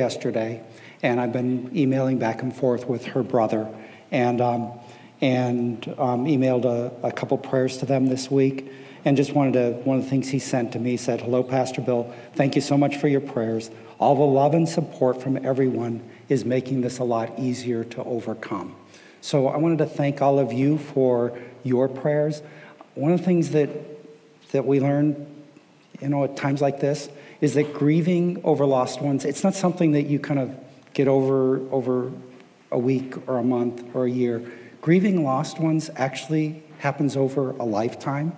yesterday, and I've been emailing back and forth with her brother, and um, and um, emailed a, a, couple prayers to them this week, and just wanted to. One of the things he sent to me said, "Hello, Pastor Bill. Thank you so much for your prayers. All the love and support from everyone is making this a lot easier to overcome." So I wanted to thank all of you for your prayers. One of the things that that we learn, you know, at times like this is that grieving over lost ones, it's not something that you kind of get over over a week or a month or a year. Grieving lost ones actually happens over a lifetime.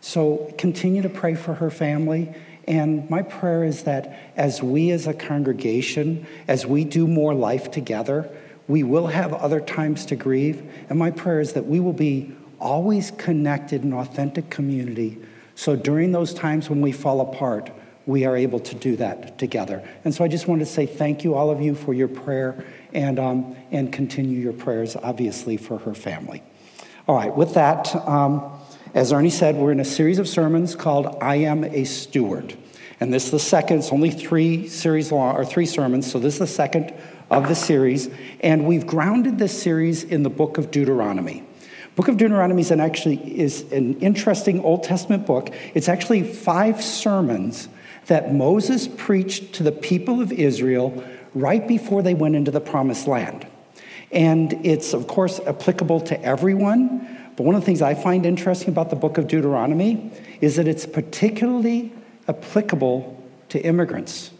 So continue to pray for her family. And my prayer is that as we as a congregation, as we do more life together, we will have other times to grieve. And my prayer is that we will be always connected in authentic community. So during those times when we fall apart, we are able to do that together. And so I just wanted to say thank you, all of you, for your prayer and, um, and continue your prayers, obviously, for her family. All right, with that, um, as Ernie said, we're in a series of sermons called I Am a Steward. And this is the second, it's only three series long, or three sermons, so this is the second of the series. And we've grounded this series in the book of Deuteronomy. Book of Deuteronomy is an actually is an interesting Old Testament book. It's actually five sermons that Moses preached to the people of Israel right before they went into the promised land. And it's, of course, applicable to everyone. But one of the things I find interesting about the book of Deuteronomy is that it's particularly applicable to immigrants,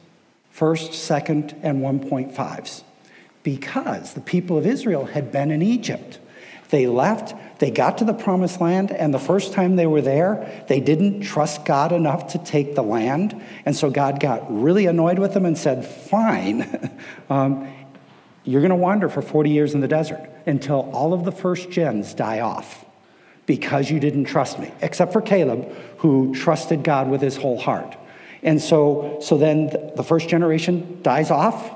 first, second, and 1.5s, because the people of Israel had been in Egypt. They left, they got to the promised land, and the first time they were there, they didn't trust God enough to take the land. And so God got really annoyed with them and said, Fine, um, you're going to wander for 40 years in the desert until all of the first gens die off because you didn't trust me, except for Caleb, who trusted God with his whole heart. And so, so then the first generation dies off,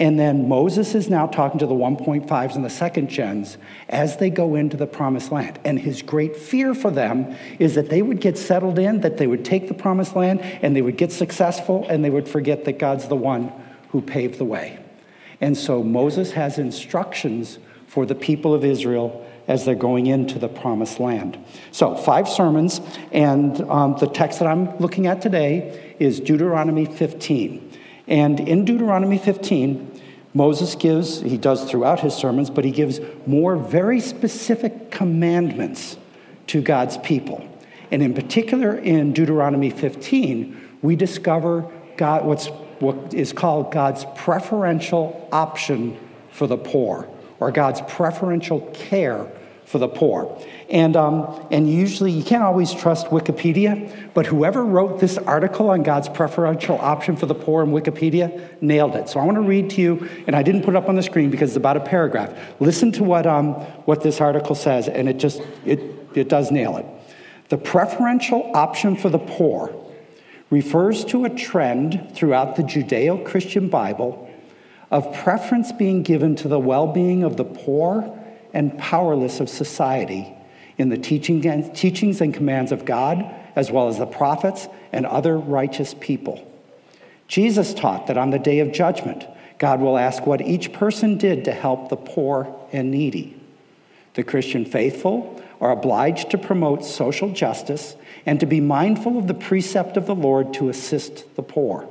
and then Moses is now talking to the 1.5s and the second gens as they go into the promised land. And his great fear for them is that they would get settled in, that they would take the promised land, and they would get successful, and they would forget that God's the one who paved the way. And so Moses has instructions for the people of Israel as they're going into the promised land. So, five sermons, and um, the text that I'm looking at today is Deuteronomy 15. And in Deuteronomy 15, Moses gives, he does throughout his sermons, but he gives more very specific commandments to God's people. And in particular, in Deuteronomy 15, we discover God, what's, what is called God's preferential option for the poor, or God's preferential care for the poor. And, um, and usually, you can't always trust Wikipedia, but whoever wrote this article on God's preferential option for the poor in Wikipedia nailed it. So I want to read to you, and I didn't put it up on the screen because it's about a paragraph. Listen to what, um, what this article says, and it just, it, it does nail it. The preferential option for the poor refers to a trend throughout the Judeo Christian Bible of preference being given to the well being of the poor and powerless of society in the teaching and, teachings and commands of God, as well as the prophets and other righteous people. Jesus taught that on the day of judgment, God will ask what each person did to help the poor and needy. The Christian faithful are obliged to promote social justice and to be mindful of the precept of the Lord to assist the poor.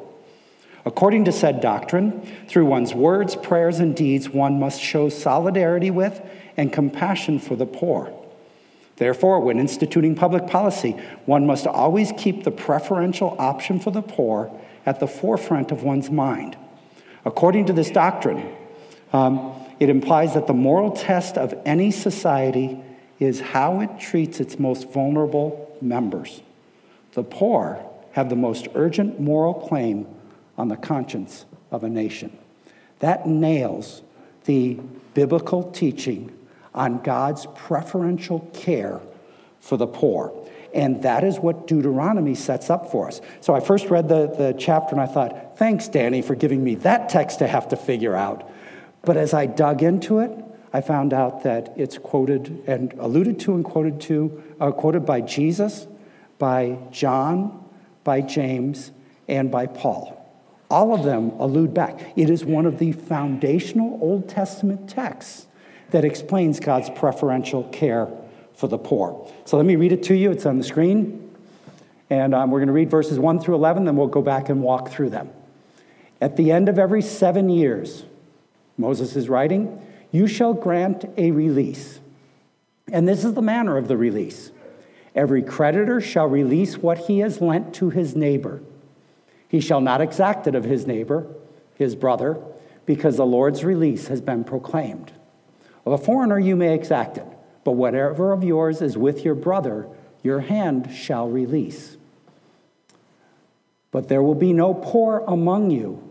According to said doctrine, through one's words, prayers, and deeds, one must show solidarity with and compassion for the poor. Therefore, when instituting public policy, one must always keep the preferential option for the poor at the forefront of one's mind. According to this doctrine, um, it implies that the moral test of any society is how it treats its most vulnerable members. The poor have the most urgent moral claim on the conscience of a nation. That nails the biblical teaching on God's preferential care for the poor. And that is what Deuteronomy sets up for us. So I first read the, the chapter and I thought, thanks, Danny, for giving me that text to have to figure out. But as I dug into it, I found out that it's quoted and alluded to and quoted to, uh, quoted by Jesus, by John, by James, and by Paul. All of them allude back. It is one of the foundational Old Testament texts that explains God's preferential care for the poor. So let me read it to you. It's on the screen. And um, we're going to read verses 1 through 11, then we'll go back and walk through them. At the end of every seven years, Moses is writing, you shall grant a release. And this is the manner of the release every creditor shall release what he has lent to his neighbor. He shall not exact it of his neighbor, his brother, because the Lord's release has been proclaimed. Of a foreigner you may exact it, but whatever of yours is with your brother, your hand shall release. But there will be no poor among you,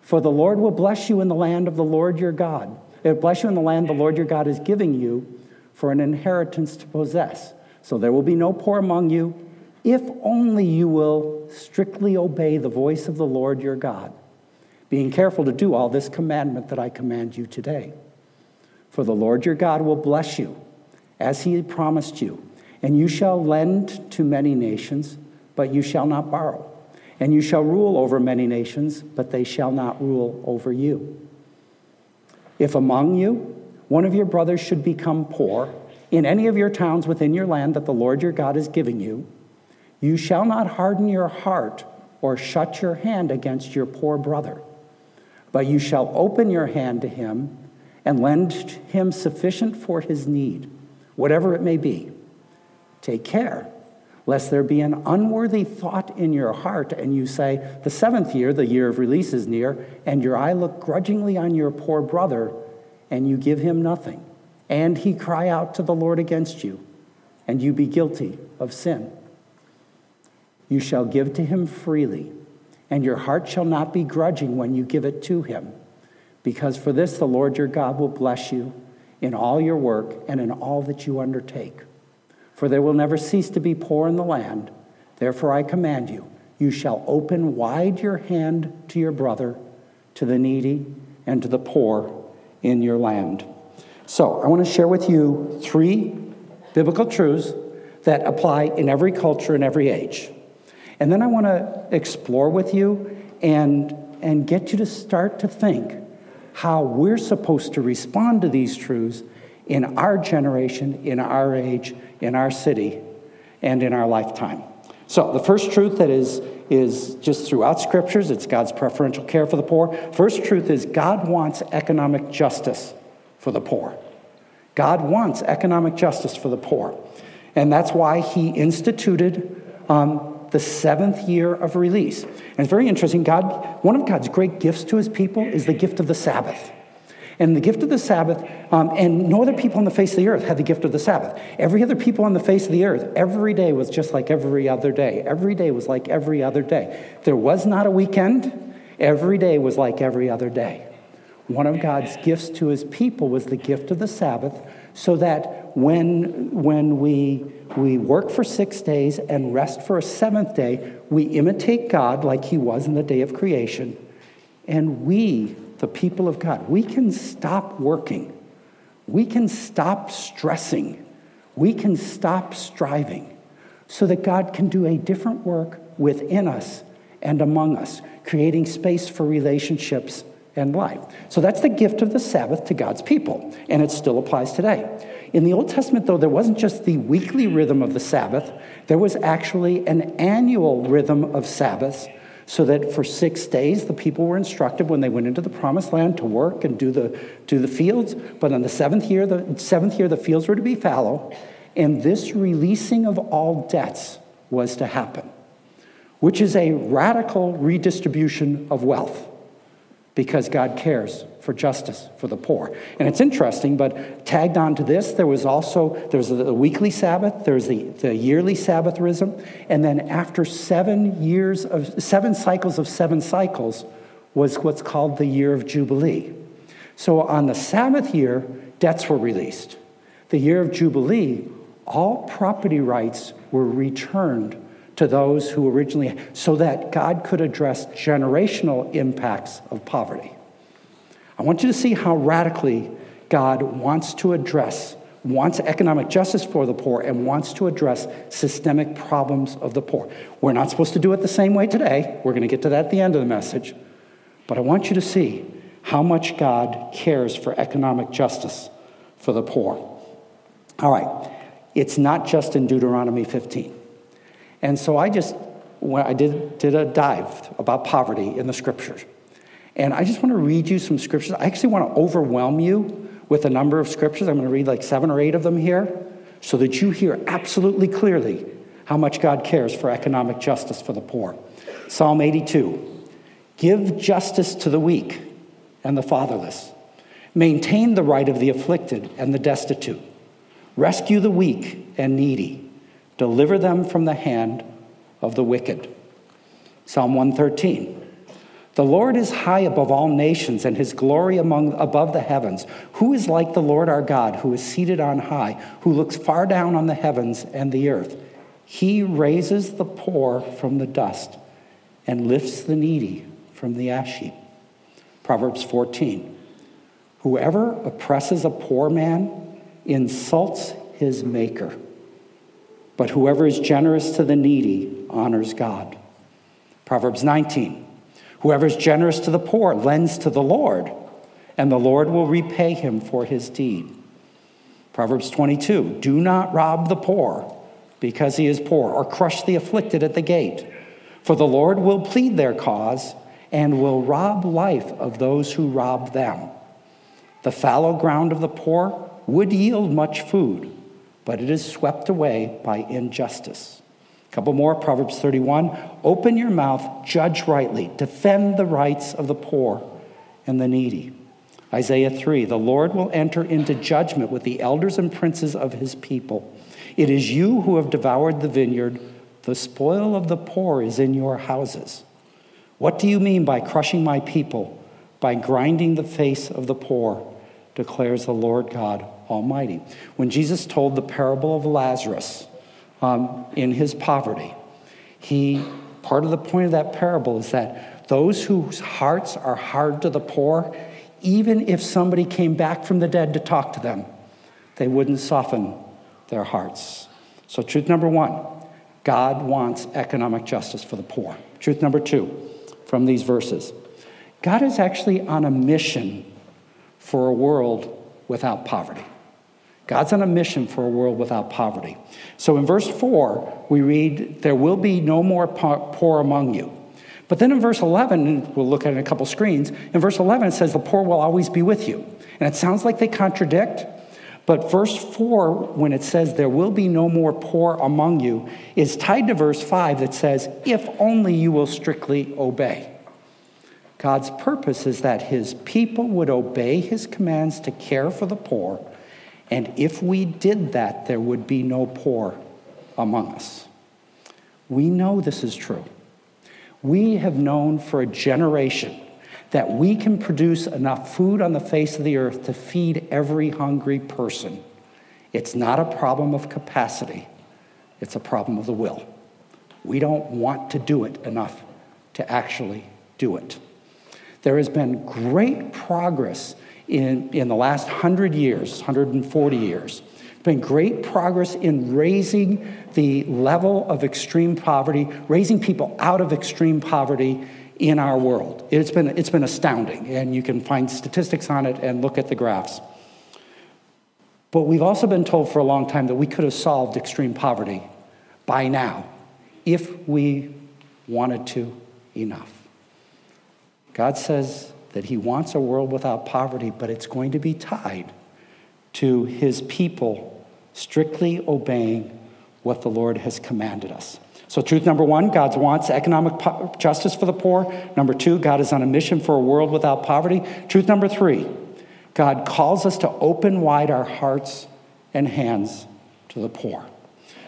for the Lord will bless you in the land of the Lord your God. It will bless you in the land the Lord your God is giving you for an inheritance to possess. So there will be no poor among you, if only you will strictly obey the voice of the Lord your God, being careful to do all this commandment that I command you today. For the Lord your God will bless you, as he promised you, and you shall lend to many nations, but you shall not borrow. And you shall rule over many nations, but they shall not rule over you. If among you one of your brothers should become poor in any of your towns within your land that the Lord your God is giving you, you shall not harden your heart or shut your hand against your poor brother, but you shall open your hand to him and lend him sufficient for his need, whatever it may be. Take care lest there be an unworthy thought in your heart, and you say, The seventh year, the year of release, is near, and your eye look grudgingly on your poor brother, and you give him nothing. And he cry out to the Lord against you, and you be guilty of sin. You shall give to him freely, and your heart shall not be grudging when you give it to him, because for this the Lord your God will bless you in all your work and in all that you undertake for there will never cease to be poor in the land. Therefore, I command you, you shall open wide your hand to your brother, to the needy, and to the poor in your land. So, I want to share with you three biblical truths that apply in every culture and every age. And then I want to explore with you and, and get you to start to think how we're supposed to respond to these truths in our generation, in our age, in our city, and in our lifetime. So, the first truth that is, is just throughout scriptures, it's God's preferential care for the poor. First truth is God wants economic justice for the poor. God wants economic justice for the poor. And that's why he instituted um, the seventh year of release. And it's very interesting. God, one of God's great gifts to his people is the gift of the Sabbath. And the gift of the Sabbath, um, and no other people on the face of the earth had the gift of the Sabbath. Every other people on the face of the earth, every day was just like every other day. Every day was like every other day. There was not a weekend, every day was like every other day. One of God's gifts to his people was the gift of the Sabbath, so that when, when we, we work for six days and rest for a seventh day, we imitate God like he was in the day of creation, and we the people of God. We can stop working. We can stop stressing. We can stop striving so that God can do a different work within us and among us, creating space for relationships and life. So that's the gift of the Sabbath to God's people, and it still applies today. In the Old Testament, though, there wasn't just the weekly rhythm of the Sabbath, there was actually an annual rhythm of Sabbaths so that for six days the people were instructed when they went into the promised land to work and do the, do the fields. But on the seventh year, the seventh year, the fields were to be fallow, and this releasing of all debts was to happen, which is a radical redistribution of wealth because God cares for justice for the poor. And it's interesting, but tagged on to this, there was also there's the weekly Sabbath, there's the, the yearly Sabbath Sabbathrism, and then after seven years of seven cycles of seven cycles was what's called the year of Jubilee. So on the Sabbath year, debts were released. The year of Jubilee, all property rights were returned to those who originally, so that God could address generational impacts of poverty. I want you to see how radically God wants to address, wants economic justice for the poor, and wants to address systemic problems of the poor. We're not supposed to do it the same way today. We're going to get to that at the end of the message. But I want you to see how much God cares for economic justice for the poor. All right, it's not just in Deuteronomy 15. And so I just I did, did a dive about poverty in the scriptures. And I just want to read you some scriptures. I actually want to overwhelm you with a number of scriptures. I'm going to read like seven or eight of them here so that you hear absolutely clearly how much God cares for economic justice for the poor. Psalm 82 Give justice to the weak and the fatherless, maintain the right of the afflicted and the destitute, rescue the weak and needy, deliver them from the hand of the wicked. Psalm 113 The Lord is high above all nations, and his glory among, above the heavens. Who is like the Lord our God, who is seated on high, who looks far down on the heavens and the earth? He raises the poor from the dust and lifts the needy from the ash heap. Proverbs 14 Whoever oppresses a poor man insults his maker, but whoever is generous to the needy honors God. Proverbs 19 Whoever is generous to the poor lends to the Lord, and the Lord will repay him for his deed. Proverbs 22 Do not rob the poor because he is poor, or crush the afflicted at the gate. For the Lord will plead their cause and will rob life of those who rob them. The fallow ground of the poor would yield much food, but it is swept away by injustice. A couple more Proverbs 31 Open your mouth, judge rightly, defend the rights of the poor and the needy. Isaiah 3 The Lord will enter into judgment with the elders and princes of his people. It is you who have devoured the vineyard. The spoil of the poor is in your houses. What do you mean by crushing my people, by grinding the face of the poor? declares the Lord God Almighty. When Jesus told the parable of Lazarus um, in his poverty, he part of the point of that parable is that those whose hearts are hard to the poor, even if somebody came back from the dead to talk to them, they wouldn't soften their hearts. So, truth number one God wants economic justice for the poor. Truth number two from these verses God is actually on a mission for a world without poverty. God's on a mission for a world without poverty. So in verse 4, we read, There will be no more poor among you. But then in verse 11, and we'll look at it in a couple screens, in verse 11 it says, The poor will always be with you. And it sounds like they contradict, but verse 4, when it says, There will be no more poor among you, is tied to verse 5 that says, If only you will strictly obey. God's purpose is that his people would obey his commands to care for the poor, and if we did that, there would be no poor among us. We know this is true. We have known for a generation that we can produce enough food on the face of the earth to feed every hungry person. It's not a problem of capacity, it's a problem of the will. We don't want to do it enough to actually do it. There has been great progress in, in the last 100 years, 140 years. There's been great progress in raising the level of extreme poverty, raising people out of extreme poverty in our world. It's been, it's been astounding, and you can find statistics on it and look at the graphs. But we've also been told for a long time that we could have solved extreme poverty by now if we wanted to enough. God says that He wants a world without poverty, but it's going to be tied to His people strictly obeying what the Lord has commanded us. So, truth number one God wants economic po- justice for the poor. Number two, God is on a mission for a world without poverty. Truth number three, God calls us to open wide our hearts and hands to the poor.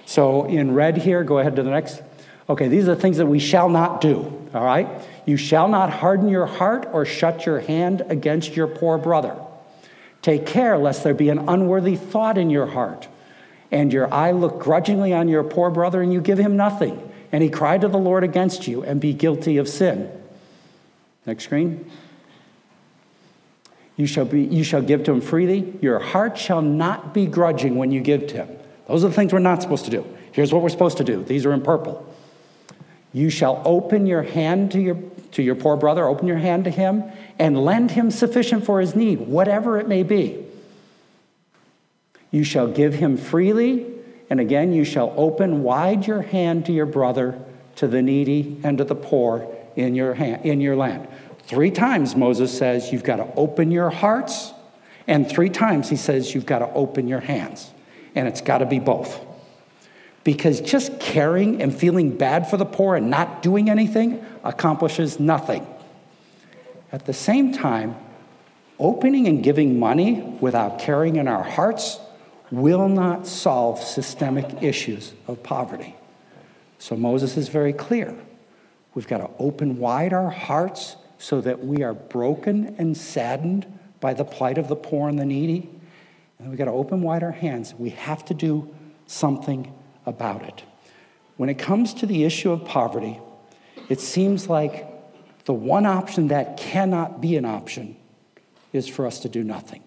So, in red here, go ahead to the next. Okay, these are the things that we shall not do, all right? You shall not harden your heart or shut your hand against your poor brother. Take care lest there be an unworthy thought in your heart and your eye look grudgingly on your poor brother, and you give him nothing, and he cried to the Lord against you and be guilty of sin. Next screen. You shall, be, you shall give to him freely. Your heart shall not be grudging when you give to him. Those are the things we're not supposed to do. Here's what we're supposed to do. These are in purple. You shall open your hand to your, to your poor brother, open your hand to him, and lend him sufficient for his need, whatever it may be. You shall give him freely, and again, you shall open wide your hand to your brother, to the needy, and to the poor in your, hand, in your land. Three times Moses says you've got to open your hearts, and three times he says you've got to open your hands. And it's got to be both. Because just caring and feeling bad for the poor and not doing anything accomplishes nothing. At the same time, opening and giving money without caring in our hearts will not solve systemic issues of poverty. So Moses is very clear. We've got to open wide our hearts so that we are broken and saddened by the plight of the poor and the needy. And we've got to open wide our hands. We have to do something about it. When it comes to the issue of poverty, it seems like the one option that cannot be an option is for us to do nothing.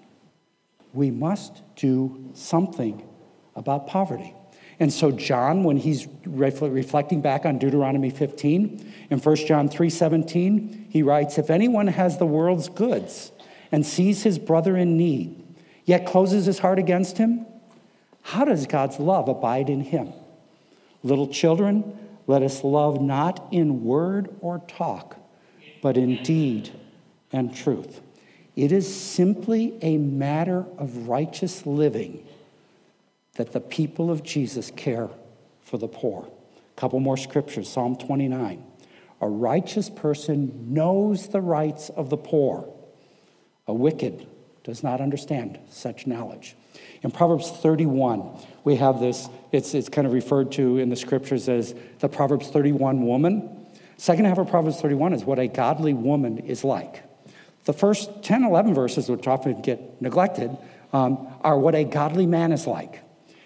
We must do something about poverty. And so John, when he's reflecting back on Deuteronomy 15, in 1 John 3:17, he writes, "If anyone has the world's goods and sees his brother in need, yet closes his heart against him, how does God's love abide in him? Little children, let us love not in word or talk, but in deed and truth." It is simply a matter of righteous living that the people of Jesus care for the poor. A couple more scriptures Psalm 29. A righteous person knows the rights of the poor. A wicked does not understand such knowledge. In Proverbs 31, we have this, it's, it's kind of referred to in the scriptures as the Proverbs 31 woman. Second half of Proverbs 31 is what a godly woman is like. The first 10, 11 verses, which often get neglected, um, are what a godly man is like.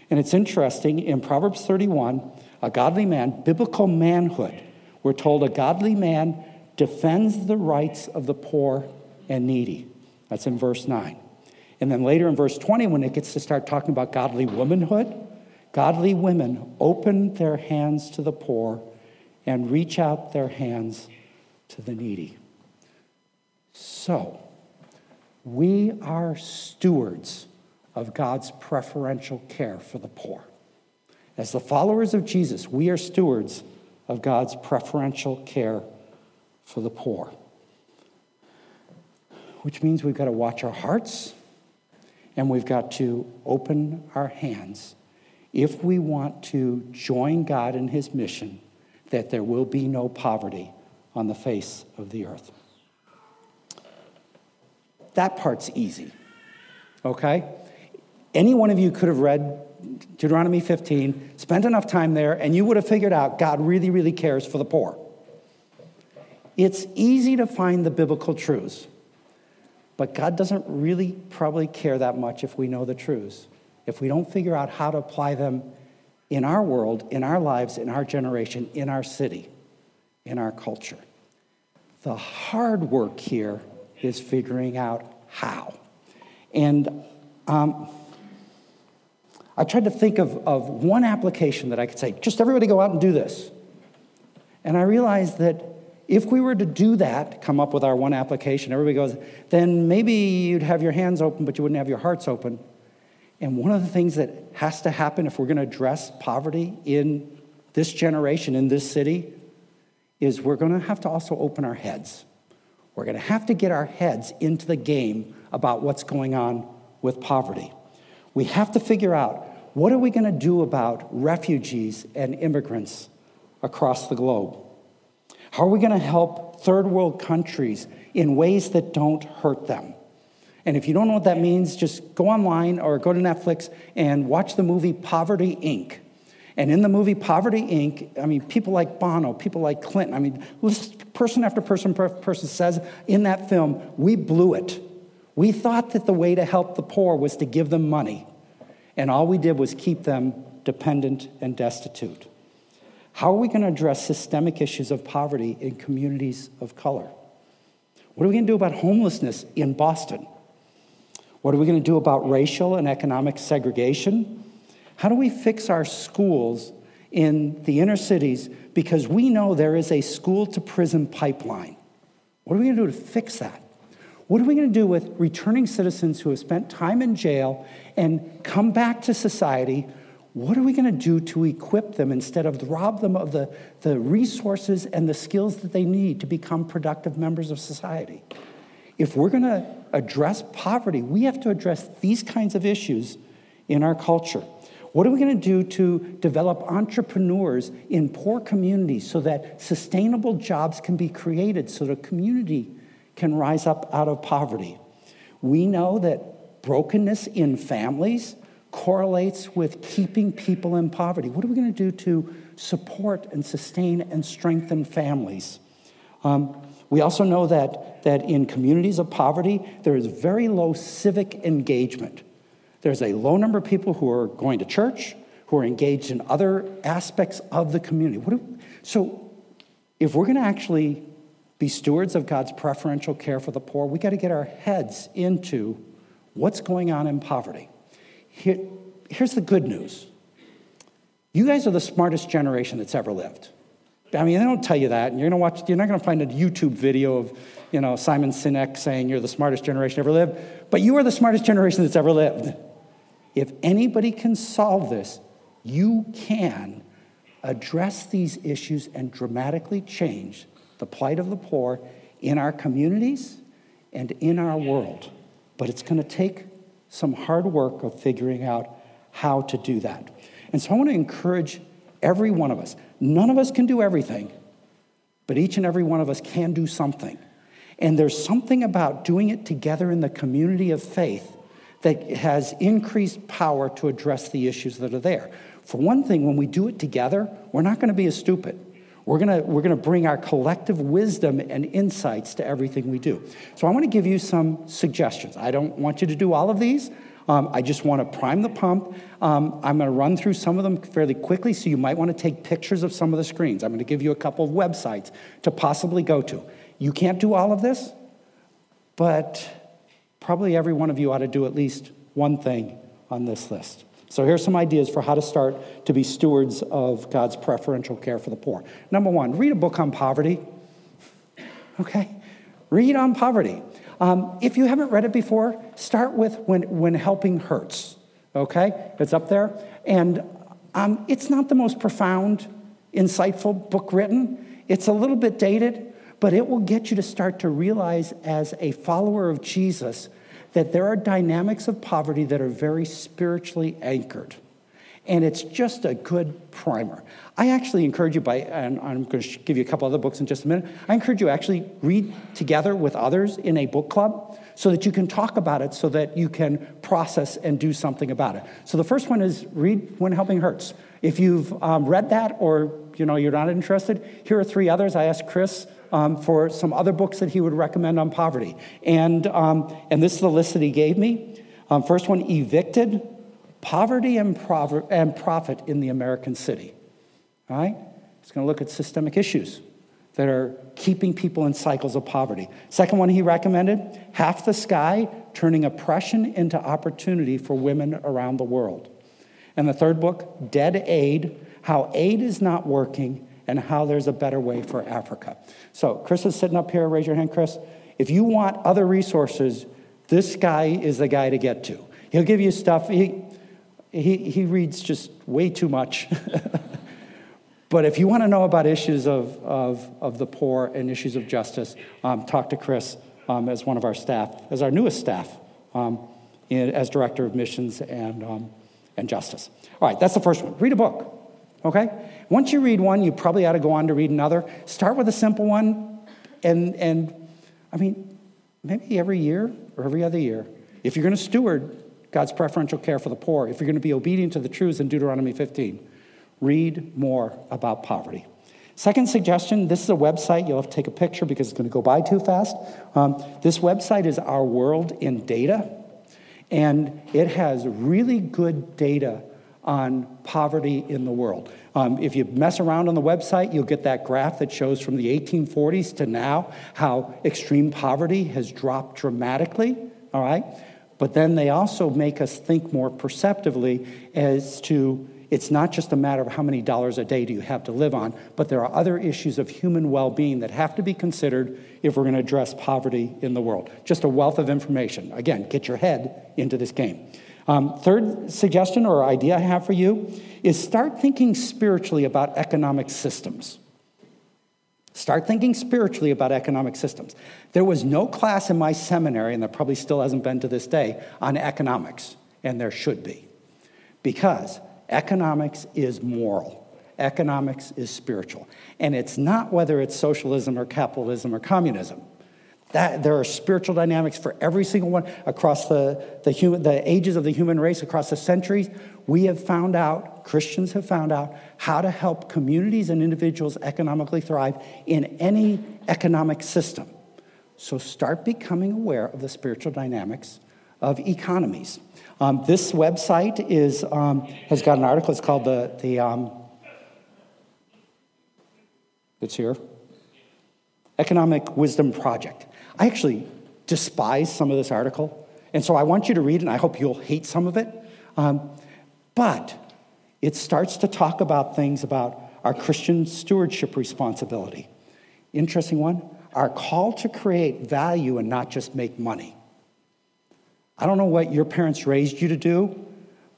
And it's interesting, in Proverbs 31, a godly man, biblical manhood, we're told a godly man defends the rights of the poor and needy. That's in verse 9. And then later in verse 20, when it gets to start talking about godly womanhood, godly women open their hands to the poor and reach out their hands to the needy. So, we are stewards of God's preferential care for the poor. As the followers of Jesus, we are stewards of God's preferential care for the poor. Which means we've got to watch our hearts and we've got to open our hands if we want to join God in his mission that there will be no poverty on the face of the earth. That part's easy, okay? Any one of you could have read Deuteronomy 15, spent enough time there, and you would have figured out God really, really cares for the poor. It's easy to find the biblical truths, but God doesn't really probably care that much if we know the truths. If we don't figure out how to apply them in our world, in our lives, in our generation, in our city, in our culture. The hard work here is figuring out how. And um, I tried to think of, of one application that I could say, just everybody go out and do this. And I realized that if we were to do that, come up with our one application, everybody goes, then maybe you'd have your hands open, but you wouldn't have your hearts open. And one of the things that has to happen if we're going to address poverty in this generation, in this city, is we're going to have to also open our heads. We're going to have to get our heads into the game about what's going on with poverty. We have to figure out what are we going to do about refugees and immigrants across the globe? How are we going to help third world countries in ways that don't hurt them? And if you don't know what that means, just go online or go to Netflix and watch the movie Poverty Inc. And in the movie Poverty Inc., I mean, people like Bono, people like Clinton, I mean, person after person, person says in that film, we blew it. We thought that the way to help the poor was to give them money, and all we did was keep them dependent and destitute. How are we going to address systemic issues of poverty in communities of color? What are we going to do about homelessness in Boston? What are we going to do about racial and economic segregation? How do we fix our schools in the inner cities because we know there is a school to prison pipeline. What are we going to do to fix that? What are we going to do with returning citizens who have spent time in jail and come back to society? What are we going to do to equip them instead of rob them of the, the resources and the skills that they need to become productive members of society? If we're going to address poverty, we have to address these kinds of issues in our culture. What are we going to do to develop entrepreneurs in poor communities so that sustainable jobs can be created so the community can rise up out of poverty? We know that brokenness in families correlates with keeping people in poverty. What are we going to do to support and sustain and strengthen families? Um, we also know that, that in communities of poverty, there is very low civic engagement. There's a low number of people who are going to church, who are engaged in other aspects of the community. Do, so, if we're going to actually be stewards of God's preferential care for the poor, we got to get our heads into what's going on in poverty. Here, here's the good news you guys are the smartest generation that's ever lived. I mean, they don't tell you that. And you're, gonna watch, you're not going to find a YouTube video of you know, Simon Sinek saying you're the smartest generation ever lived, but you are the smartest generation that's ever lived. If anybody can solve this, you can address these issues and dramatically change the plight of the poor in our communities and in our world. But it's going to take some hard work of figuring out how to do that. And so I want to encourage every one of us. None of us can do everything, but each and every one of us can do something. And there's something about doing it together in the community of faith that has increased power to address the issues that are there. For one thing, when we do it together, we're not going to be as stupid. We're going we're to bring our collective wisdom and insights to everything we do. So I want to give you some suggestions. I don't want you to do all of these. Um, I just want to prime the pump. Um, I'm going to run through some of them fairly quickly, so you might want to take pictures of some of the screens. I'm going to give you a couple of websites to possibly go to. You can't do all of this, but probably every one of you ought to do at least one thing on this list. So here's some ideas for how to start to be stewards of God's preferential care for the poor. Number one, read a book on poverty. Okay? Read on poverty. Um, if you haven't read it before, start with When, when Helping Hurts. Okay? It's up there. And um, it's not the most profound, insightful book written, it's a little bit dated, but it will get you to start to realize as a follower of Jesus that there are dynamics of poverty that are very spiritually anchored. And it's just a good primer. I actually encourage you by, and I'm going to give you a couple other books in just a minute. I encourage you actually read together with others in a book club so that you can talk about it so that you can process and do something about it. So the first one is read When Helping Hurts. If you've um, read that or you know you're not interested, here are three others. I asked Chris um, for some other books that he would recommend on poverty. And, um, and this is the list that he gave me. Um, first one Evicted Poverty and, Prover- and Profit in the American City. All right? He's going to look at systemic issues that are keeping people in cycles of poverty. Second one he recommended Half the Sky Turning Oppression into Opportunity for Women Around the World. And the third book, Dead Aid How Aid is Not Working and how there's a better way for Africa. So, Chris is sitting up here. Raise your hand, Chris. If you want other resources, this guy is the guy to get to. He'll give you stuff. He, he, he reads just way too much. but if you want to know about issues of, of, of the poor and issues of justice, um, talk to Chris um, as one of our staff, as our newest staff, um, in, as director of missions and, um, and justice. All right, that's the first one. Read a book. Okay? Once you read one, you probably ought to go on to read another. Start with a simple one, and, and I mean, maybe every year or every other year, if you're going to steward God's preferential care for the poor, if you're going to be obedient to the truths in Deuteronomy 15, read more about poverty. Second suggestion this is a website. You'll have to take a picture because it's going to go by too fast. Um, this website is Our World in Data, and it has really good data on poverty in the world. Um, if you mess around on the website, you'll get that graph that shows from the 1840s to now how extreme poverty has dropped dramatically, all right? But then they also make us think more perceptively as to It's not just a matter of how many dollars a day do you have to live on, but there are other issues of human well being that have to be considered if we're going to address poverty in the world. Just a wealth of information. Again, get your head into this game. Um, third suggestion or idea I have for you is start thinking spiritually about economic systems. Start thinking spiritually about economic systems. There was no class in my seminary, and there probably still hasn't been to this day, on economics, and there should be. Because Economics is moral. Economics is spiritual. And it's not whether it's socialism or capitalism or communism. That, there are spiritual dynamics for every single one across the, the, human, the ages of the human race, across the centuries. We have found out, Christians have found out, how to help communities and individuals economically thrive in any economic system. So start becoming aware of the spiritual dynamics of economies. Um, this website is, um, has got an article. It's called the, the um, it's here, Economic Wisdom Project. I actually despise some of this article, and so I want you to read it, and I hope you'll hate some of it. Um, but it starts to talk about things about our Christian stewardship responsibility. Interesting one. Our call to create value and not just make money. I don't know what your parents raised you to do,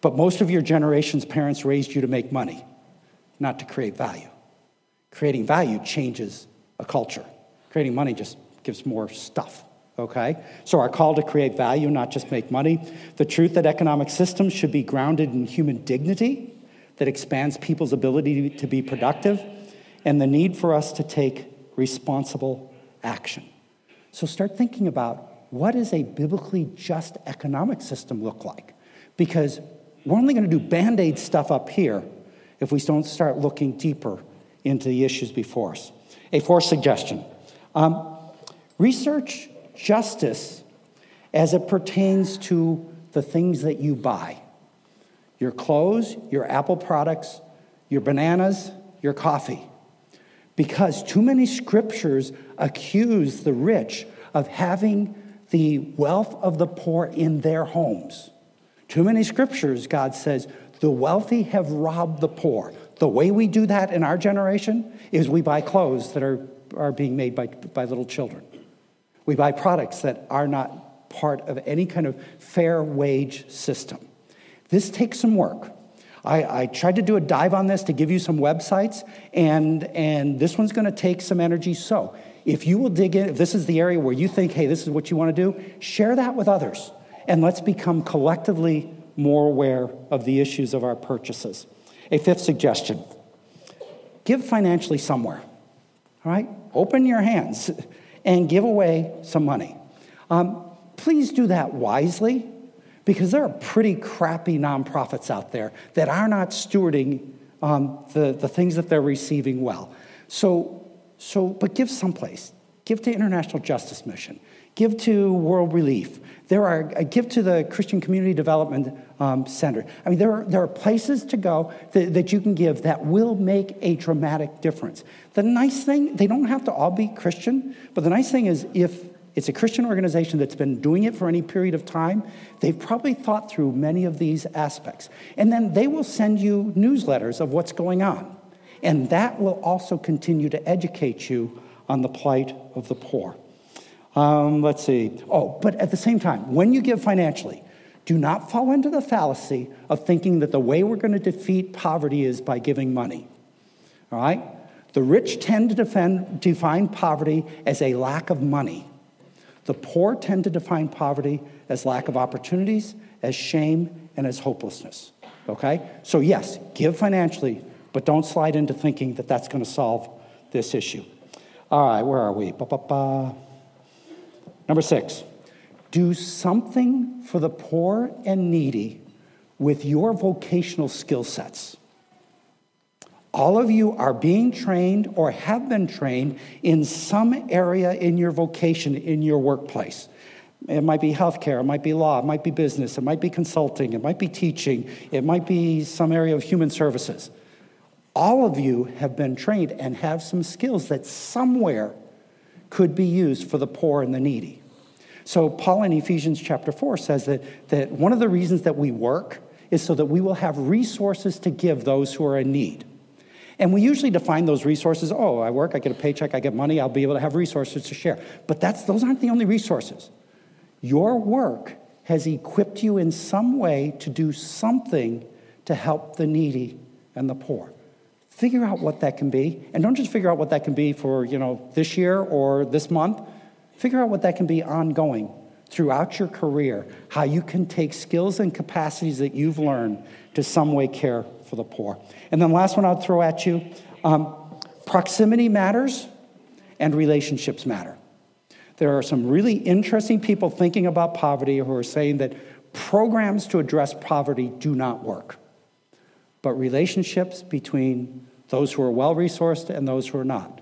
but most of your generation's parents raised you to make money, not to create value. Creating value changes a culture. Creating money just gives more stuff, okay? So, our call to create value, not just make money. The truth that economic systems should be grounded in human dignity that expands people's ability to be productive, and the need for us to take responsible action. So, start thinking about what does a biblically just economic system look like? Because we're only going to do band aid stuff up here if we don't start looking deeper into the issues before us. A fourth suggestion um, research justice as it pertains to the things that you buy your clothes, your Apple products, your bananas, your coffee. Because too many scriptures accuse the rich of having the wealth of the poor in their homes. Too many scriptures, God says, the wealthy have robbed the poor. The way we do that in our generation is we buy clothes that are, are being made by, by little children. We buy products that are not part of any kind of fair wage system. This takes some work. I, I, tried to do a dive on this to give you some websites, and, and this one's to take some energy. So, if you will dig in, if this is the area where you think, hey, this is what you want to do, share that with others. And let's become collectively more aware of the issues of our purchases. A fifth suggestion give financially somewhere. All right? Open your hands and give away some money. Um, please do that wisely because there are pretty crappy nonprofits out there that are not stewarding um, the, the things that they're receiving well. So so, but give someplace. Give to International Justice Mission. Give to World Relief. There are uh, give to the Christian Community Development um, Center. I mean, there are, there are places to go that, that you can give that will make a dramatic difference. The nice thing, they don't have to all be Christian, but the nice thing is if it's a Christian organization that's been doing it for any period of time, they've probably thought through many of these aspects. And then they will send you newsletters of what's going on. And that will also continue to educate you on the plight of the poor. Um, let's see. Oh, but at the same time, when you give financially, do not fall into the fallacy of thinking that the way we're going to defeat poverty is by giving money. All right? The rich tend to defend, define poverty as a lack of money. The poor tend to define poverty as lack of opportunities, as shame, and as hopelessness. Okay? So, yes, give financially, but don't slide into thinking that that's going to solve this issue. All right, where are we? Ba-ba-ba. Number six, do something for the poor and needy with your vocational skill sets. All of you are being trained or have been trained in some area in your vocation, in your workplace. It might be healthcare, it might be law, it might be business, it might be consulting, it might be teaching, it might be some area of human services all of you have been trained and have some skills that somewhere could be used for the poor and the needy. So, Paul in Ephesians chapter 4 says that, that one of the reasons that we work is so that we will have resources to give those who are in need. And we usually define those resources oh, I work, I get a paycheck, I get money, I'll be able to have resources to share. But that's, those aren't the only resources. Your work has equipped you in some way to do something to help the needy and the poor. Figure out what that can be. And don't just figure out what that can be for, you know, this year or this month. Figure out what that can be ongoing throughout your career, how you can take skills and capacities that you've learned to some way care for the poor. And then last one I'll throw at you um, proximity matters and relationships matter. There are some really interesting people thinking about poverty who are saying that programs to address poverty do not work. But relationships between those who are well resourced and those who are not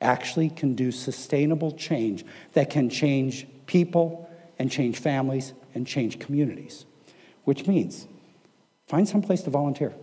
actually can do sustainable change that can change people and change families and change communities. Which means find some place to volunteer.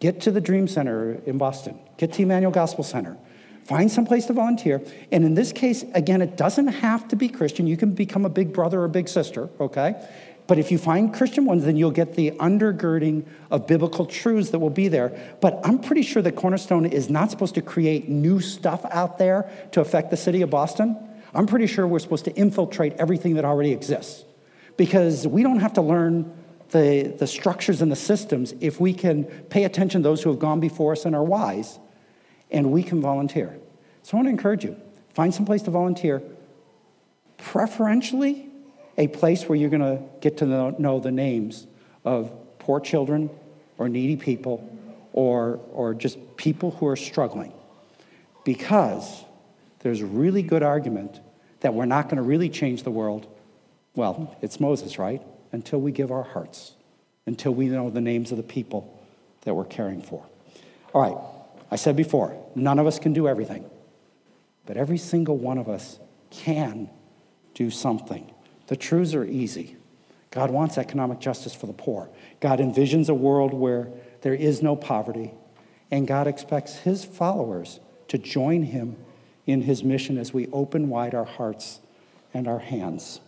Get to the Dream Center in Boston, get to Emmanuel Gospel Center. Find some place to volunteer. And in this case, again, it doesn't have to be Christian. You can become a big brother or big sister, okay? But if you find Christian ones, then you'll get the undergirding of biblical truths that will be there. But I'm pretty sure that Cornerstone is not supposed to create new stuff out there to affect the city of Boston. I'm pretty sure we're supposed to infiltrate everything that already exists because we don't have to learn the, the structures and the systems if we can pay attention to those who have gone before us and are wise and we can volunteer. So I want to encourage you find some place to volunteer, preferentially a place where you're going to get to know, the names of poor children or needy people or, or just people who are struggling. Because there's a really good argument that we're not going to really change the world. Well, it's Moses, right? Until we give our hearts, until we know the names of the people that we're caring for. All right, I said before, none of us can do everything, but every single one of us can do something. The truths are easy. God wants economic justice for the poor. God envisions a world where there is no poverty, and God expects his followers to join him in his mission as we open wide our hearts and our hands.